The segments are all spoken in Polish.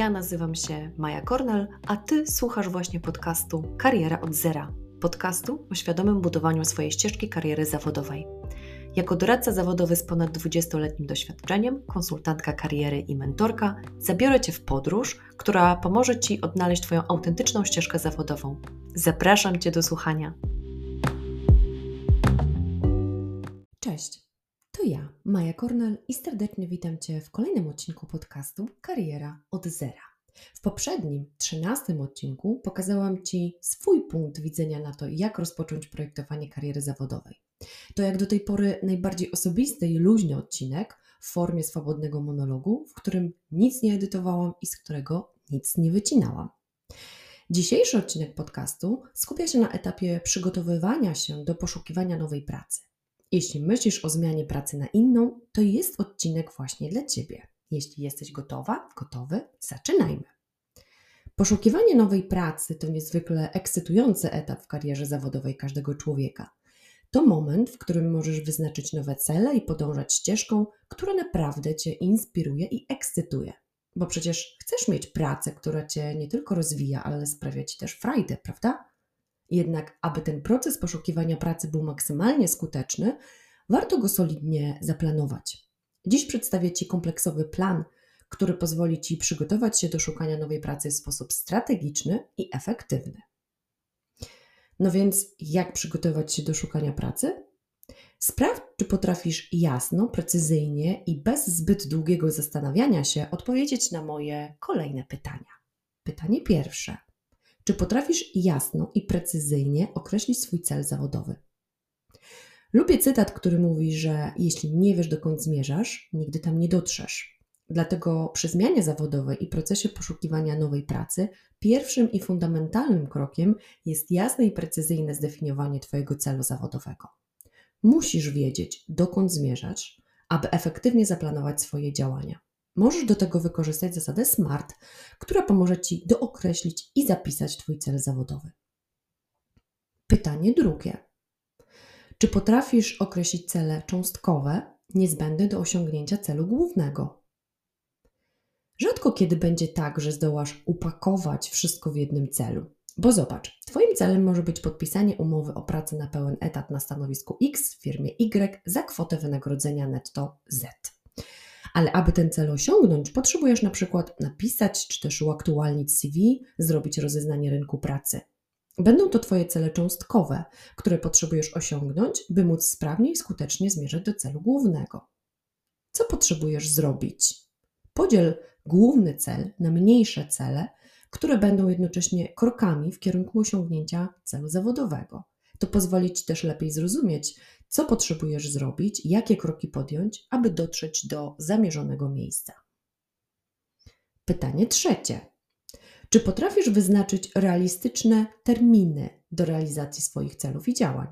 Ja nazywam się Maja Kornel, a Ty słuchasz właśnie podcastu Kariera od Zera. Podcastu o świadomym budowaniu swojej ścieżki kariery zawodowej. Jako doradca zawodowy z ponad 20-letnim doświadczeniem, konsultantka kariery i mentorka, zabiorę Cię w podróż, która pomoże Ci odnaleźć Twoją autentyczną ścieżkę zawodową. Zapraszam Cię do słuchania. Cześć, to ja, Maja Kornel i serdecznie witam Cię w kolejnym odcinku podcastu Kariera od Zera. W poprzednim, trzynastym odcinku pokazałam Ci swój punkt widzenia na to, jak rozpocząć projektowanie kariery zawodowej. To jak do tej pory najbardziej osobisty i luźny odcinek w formie swobodnego monologu, w którym nic nie edytowałam i z którego nic nie wycinałam. Dzisiejszy odcinek podcastu skupia się na etapie przygotowywania się do poszukiwania nowej pracy. Jeśli myślisz o zmianie pracy na inną, to jest odcinek właśnie dla Ciebie. Jeśli jesteś gotowa, gotowy, zaczynajmy. Poszukiwanie nowej pracy to niezwykle ekscytujący etap w karierze zawodowej każdego człowieka. To moment, w którym możesz wyznaczyć nowe cele i podążać ścieżką, która naprawdę Cię inspiruje i ekscytuje. Bo przecież chcesz mieć pracę, która Cię nie tylko rozwija, ale sprawia Ci też frajdę, prawda? Jednak, aby ten proces poszukiwania pracy był maksymalnie skuteczny, warto go solidnie zaplanować. Dziś przedstawię Ci kompleksowy plan, który pozwoli Ci przygotować się do szukania nowej pracy w sposób strategiczny i efektywny. No więc, jak przygotować się do szukania pracy? Sprawdź, czy potrafisz jasno, precyzyjnie i bez zbyt długiego zastanawiania się odpowiedzieć na moje kolejne pytania. Pytanie pierwsze. Czy potrafisz jasno i precyzyjnie określić swój cel zawodowy? Lubię cytat, który mówi, że jeśli nie wiesz, dokąd zmierzasz, nigdy tam nie dotrzesz. Dlatego przy zmianie zawodowej i procesie poszukiwania nowej pracy, pierwszym i fundamentalnym krokiem jest jasne i precyzyjne zdefiniowanie Twojego celu zawodowego. Musisz wiedzieć, dokąd zmierzasz, aby efektywnie zaplanować swoje działania. Możesz do tego wykorzystać zasadę SMART, która pomoże Ci dookreślić i zapisać Twój cel zawodowy. Pytanie drugie. Czy potrafisz określić cele cząstkowe niezbędne do osiągnięcia celu głównego? Rzadko kiedy będzie tak, że zdołasz upakować wszystko w jednym celu. Bo zobacz, Twoim celem może być podpisanie umowy o pracę na pełen etat na stanowisku X w firmie Y za kwotę wynagrodzenia netto Z. Ale aby ten cel osiągnąć, potrzebujesz na przykład napisać czy też uaktualnić CV, zrobić rozeznanie rynku pracy. Będą to Twoje cele cząstkowe, które potrzebujesz osiągnąć, by móc sprawnie i skutecznie zmierzać do celu głównego. Co potrzebujesz zrobić? Podziel główny cel na mniejsze cele, które będą jednocześnie krokami w kierunku osiągnięcia celu zawodowego. To pozwoli Ci też lepiej zrozumieć, co potrzebujesz zrobić, jakie kroki podjąć, aby dotrzeć do zamierzonego miejsca. Pytanie trzecie. Czy potrafisz wyznaczyć realistyczne terminy do realizacji swoich celów i działań?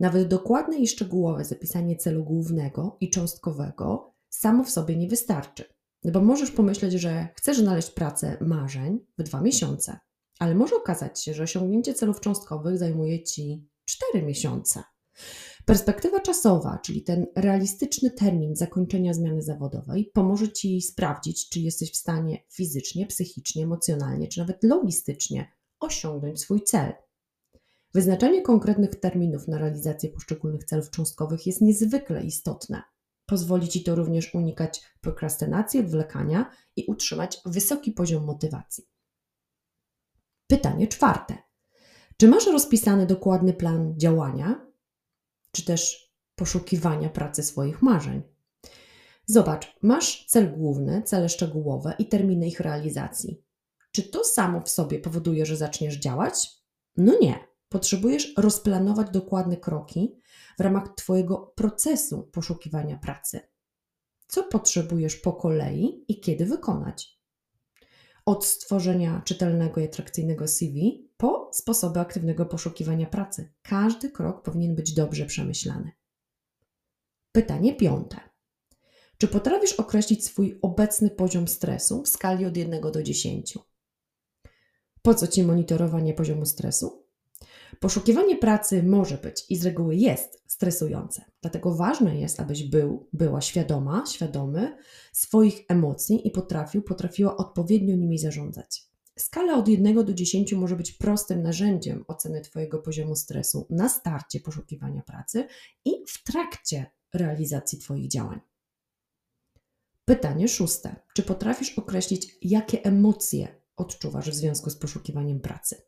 Nawet dokładne i szczegółowe zapisanie celu głównego i cząstkowego samo w sobie nie wystarczy. Bo możesz pomyśleć, że chcesz znaleźć pracę marzeń w dwa miesiące, ale może okazać się, że osiągnięcie celów cząstkowych zajmuje ci cztery miesiące. Perspektywa czasowa, czyli ten realistyczny termin zakończenia zmiany zawodowej, pomoże Ci sprawdzić, czy jesteś w stanie fizycznie, psychicznie, emocjonalnie, czy nawet logistycznie osiągnąć swój cel. Wyznaczanie konkretnych terminów na realizację poszczególnych celów cząstkowych jest niezwykle istotne. Pozwoli Ci to również unikać prokrastynacji, odwlekania i utrzymać wysoki poziom motywacji. Pytanie czwarte. Czy masz rozpisany dokładny plan działania, czy też poszukiwania pracy swoich marzeń. Zobacz, masz cel główny, cele szczegółowe i terminy ich realizacji. Czy to samo w sobie powoduje, że zaczniesz działać? No nie. Potrzebujesz rozplanować dokładne kroki w ramach Twojego procesu poszukiwania pracy. Co potrzebujesz po kolei i kiedy wykonać? Od stworzenia czytelnego i atrakcyjnego CV po sposoby aktywnego poszukiwania pracy. Każdy krok powinien być dobrze przemyślany. Pytanie piąte. Czy potrafisz określić swój obecny poziom stresu w skali od 1 do 10? Po co ci monitorowanie poziomu stresu? Poszukiwanie pracy może być i z reguły jest stresujące. Dlatego ważne jest, abyś był, była świadoma, świadomy swoich emocji i potrafił, potrafiła odpowiednio nimi zarządzać. Skala od 1 do 10 może być prostym narzędziem oceny Twojego poziomu stresu na starcie poszukiwania pracy i w trakcie realizacji Twoich działań. Pytanie szóste. Czy potrafisz określić, jakie emocje odczuwasz w związku z poszukiwaniem pracy?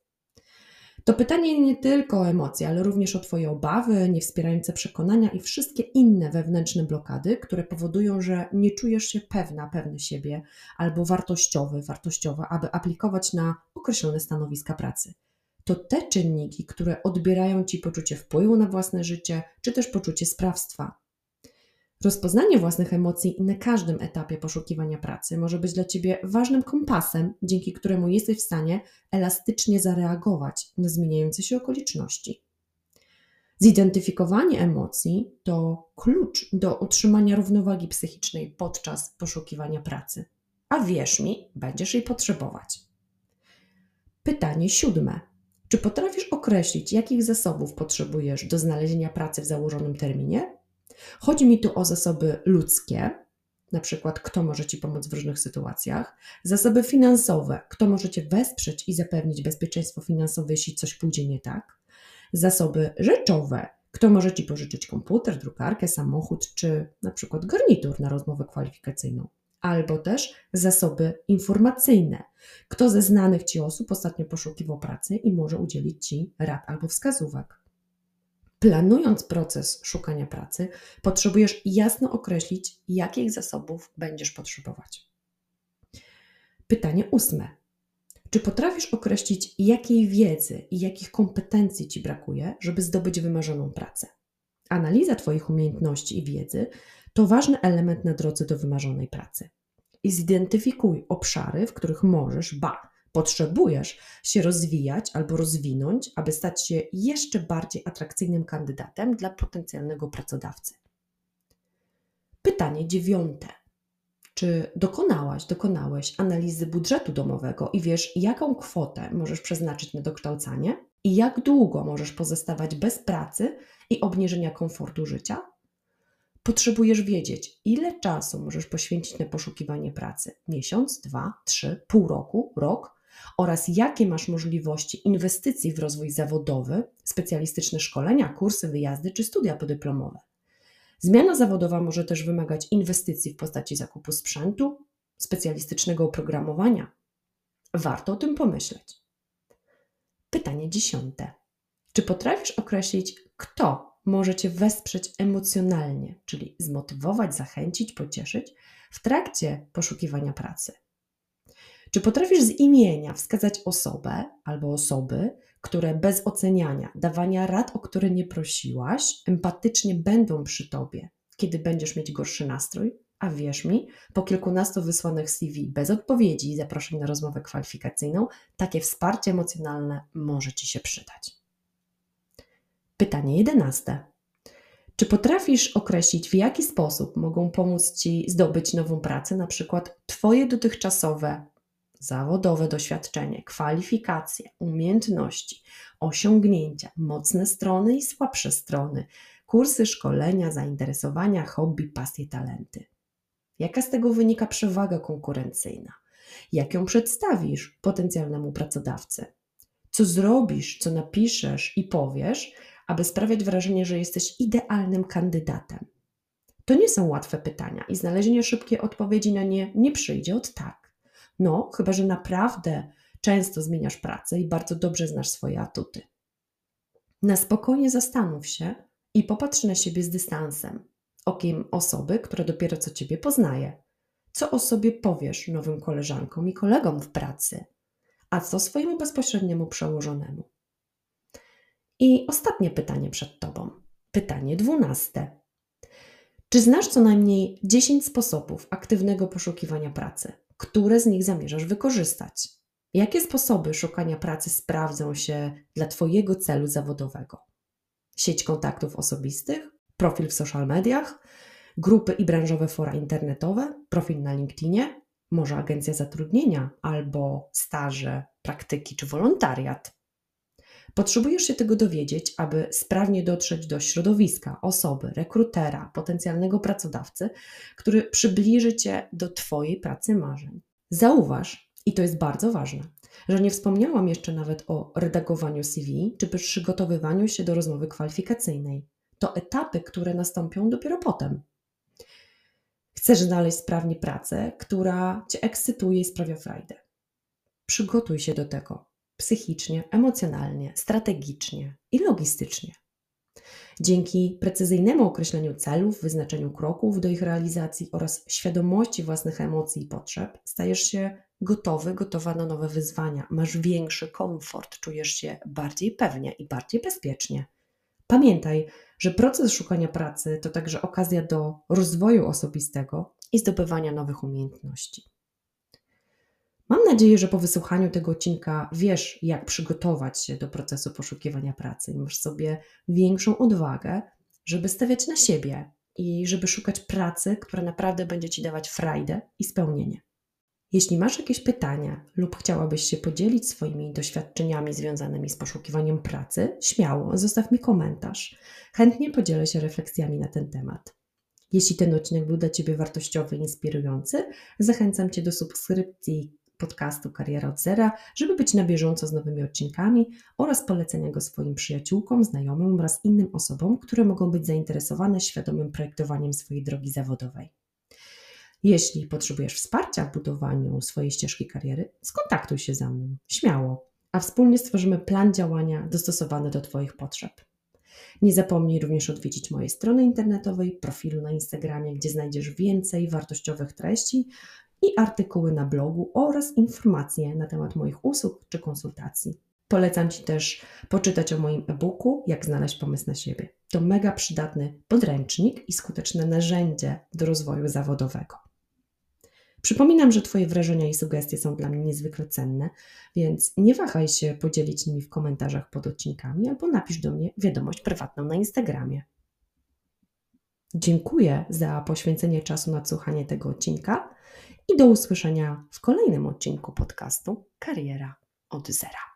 To pytanie nie tylko o emocje, ale również o Twoje obawy, niewspierające przekonania i wszystkie inne wewnętrzne blokady, które powodują, że nie czujesz się pewna, pewny siebie albo wartościowy, wartościowa, aby aplikować na określone stanowiska pracy. To te czynniki, które odbierają Ci poczucie wpływu na własne życie, czy też poczucie sprawstwa. Rozpoznanie własnych emocji na każdym etapie poszukiwania pracy może być dla Ciebie ważnym kompasem, dzięki któremu jesteś w stanie elastycznie zareagować na zmieniające się okoliczności. Zidentyfikowanie emocji to klucz do utrzymania równowagi psychicznej podczas poszukiwania pracy. A wierz mi, będziesz jej potrzebować. Pytanie siódme. Czy potrafisz określić, jakich zasobów potrzebujesz do znalezienia pracy w założonym terminie? Chodzi mi tu o zasoby ludzkie, na przykład kto może Ci pomóc w różnych sytuacjach, zasoby finansowe, kto może Cię wesprzeć i zapewnić bezpieczeństwo finansowe, jeśli coś pójdzie nie tak, zasoby rzeczowe, kto może Ci pożyczyć komputer, drukarkę, samochód czy na przykład garnitur na rozmowę kwalifikacyjną, albo też zasoby informacyjne, kto ze znanych Ci osób ostatnio poszukiwał pracy i może udzielić Ci rad albo wskazówek. Planując proces szukania pracy, potrzebujesz jasno określić, jakich zasobów będziesz potrzebować. Pytanie ósme. Czy potrafisz określić, jakiej wiedzy i jakich kompetencji ci brakuje, żeby zdobyć wymarzoną pracę? Analiza Twoich umiejętności i wiedzy to ważny element na drodze do wymarzonej pracy. I zidentyfikuj obszary, w których możesz, ba, potrzebujesz się rozwijać albo rozwinąć, aby stać się jeszcze bardziej atrakcyjnym kandydatem dla potencjalnego pracodawcy. Pytanie dziewiąte. Czy dokonałaś, dokonałeś analizy budżetu domowego i wiesz, jaką kwotę możesz przeznaczyć na dokształcanie i jak długo możesz pozostawać bez pracy i obniżenia komfortu życia? Potrzebujesz wiedzieć, ile czasu możesz poświęcić na poszukiwanie pracy miesiąc, dwa, trzy, pół roku, rok oraz jakie masz możliwości inwestycji w rozwój zawodowy, specjalistyczne szkolenia, kursy, wyjazdy czy studia podyplomowe. Zmiana zawodowa może też wymagać inwestycji w postaci zakupu sprzętu, specjalistycznego oprogramowania. Warto o tym pomyśleć. Pytanie dziesiąte. Czy potrafisz określić, kto może Cię wesprzeć emocjonalnie, czyli zmotywować, zachęcić, pocieszyć w trakcie poszukiwania pracy? Czy potrafisz z imienia wskazać osobę albo osoby, które bez oceniania, dawania rad, o które nie prosiłaś, empatycznie będą przy tobie, kiedy będziesz mieć gorszy nastrój? A wierz mi, po kilkunastu wysłanych CV bez odpowiedzi i zaproszeń na rozmowę kwalifikacyjną, takie wsparcie emocjonalne może Ci się przydać. Pytanie jedenaste. Czy potrafisz określić, w jaki sposób mogą pomóc Ci zdobyć nową pracę, na przykład Twoje dotychczasowe zawodowe doświadczenie, kwalifikacje, umiejętności, osiągnięcia, mocne strony i słabsze strony, kursy, szkolenia, zainteresowania, hobby, pasje, talenty. Jaka z tego wynika przewaga konkurencyjna? Jak ją przedstawisz potencjalnemu pracodawcy? Co zrobisz, co napiszesz i powiesz, aby sprawiać wrażenie, że jesteś idealnym kandydatem? To nie są łatwe pytania i znalezienie szybkiej odpowiedzi na nie nie przyjdzie od tak. No, chyba że naprawdę często zmieniasz pracę i bardzo dobrze znasz swoje atuty. Na spokojnie zastanów się i popatrz na siebie z dystansem, okiem osoby, która dopiero co ciebie poznaje. Co o sobie powiesz nowym koleżankom i kolegom w pracy, a co swojemu bezpośredniemu przełożonemu. I ostatnie pytanie przed tobą. Pytanie dwunaste. Czy znasz co najmniej 10 sposobów aktywnego poszukiwania pracy? Które z nich zamierzasz wykorzystać. Jakie sposoby szukania pracy sprawdzą się dla Twojego celu zawodowego? Sieć kontaktów osobistych, profil w social mediach, grupy i branżowe fora internetowe, profil na LinkedInie, może agencja zatrudnienia albo staże, praktyki czy wolontariat. Potrzebujesz się tego dowiedzieć, aby sprawnie dotrzeć do środowiska, osoby, rekrutera, potencjalnego pracodawcy, który przybliży Cię do Twojej pracy marzeń. Zauważ, i to jest bardzo ważne, że nie wspomniałam jeszcze nawet o redagowaniu CV czy przygotowywaniu się do rozmowy kwalifikacyjnej. To etapy, które nastąpią dopiero potem. Chcesz znaleźć sprawnie pracę, która Cię ekscytuje i sprawia frajdę. Przygotuj się do tego psychicznie, emocjonalnie, strategicznie i logistycznie. Dzięki precyzyjnemu określeniu celów, wyznaczeniu kroków do ich realizacji oraz świadomości własnych emocji i potrzeb, stajesz się gotowy, gotowa na nowe wyzwania. Masz większy komfort, czujesz się bardziej pewnie i bardziej bezpiecznie. Pamiętaj, że proces szukania pracy to także okazja do rozwoju osobistego i zdobywania nowych umiejętności. Nadzieję, że po wysłuchaniu tego odcinka wiesz, jak przygotować się do procesu poszukiwania pracy i masz sobie większą odwagę, żeby stawiać na siebie i żeby szukać pracy, która naprawdę będzie ci dawać frajdę i spełnienie. Jeśli masz jakieś pytania lub chciałabyś się podzielić swoimi doświadczeniami związanymi z poszukiwaniem pracy, śmiało zostaw mi komentarz. Chętnie podzielę się refleksjami na ten temat. Jeśli ten odcinek był dla Ciebie wartościowy i inspirujący, zachęcam Cię do subskrypcji podcastu Kariera od Zera, żeby być na bieżąco z nowymi odcinkami oraz polecenia go swoim przyjaciółkom, znajomym oraz innym osobom, które mogą być zainteresowane świadomym projektowaniem swojej drogi zawodowej. Jeśli potrzebujesz wsparcia w budowaniu swojej ścieżki kariery, skontaktuj się ze mną, śmiało, a wspólnie stworzymy plan działania dostosowany do Twoich potrzeb. Nie zapomnij również odwiedzić mojej strony internetowej, profilu na Instagramie, gdzie znajdziesz więcej wartościowych treści i artykuły na blogu oraz informacje na temat moich usług czy konsultacji. Polecam Ci też poczytać o moim e-booku Jak znaleźć pomysł na siebie. To mega przydatny podręcznik i skuteczne narzędzie do rozwoju zawodowego. Przypominam, że Twoje wrażenia i sugestie są dla mnie niezwykle cenne, więc nie wahaj się podzielić nimi w komentarzach pod odcinkami albo napisz do mnie wiadomość prywatną na Instagramie. Dziękuję za poświęcenie czasu na słuchanie tego odcinka i do usłyszenia w kolejnym odcinku podcastu Kariera od Zera.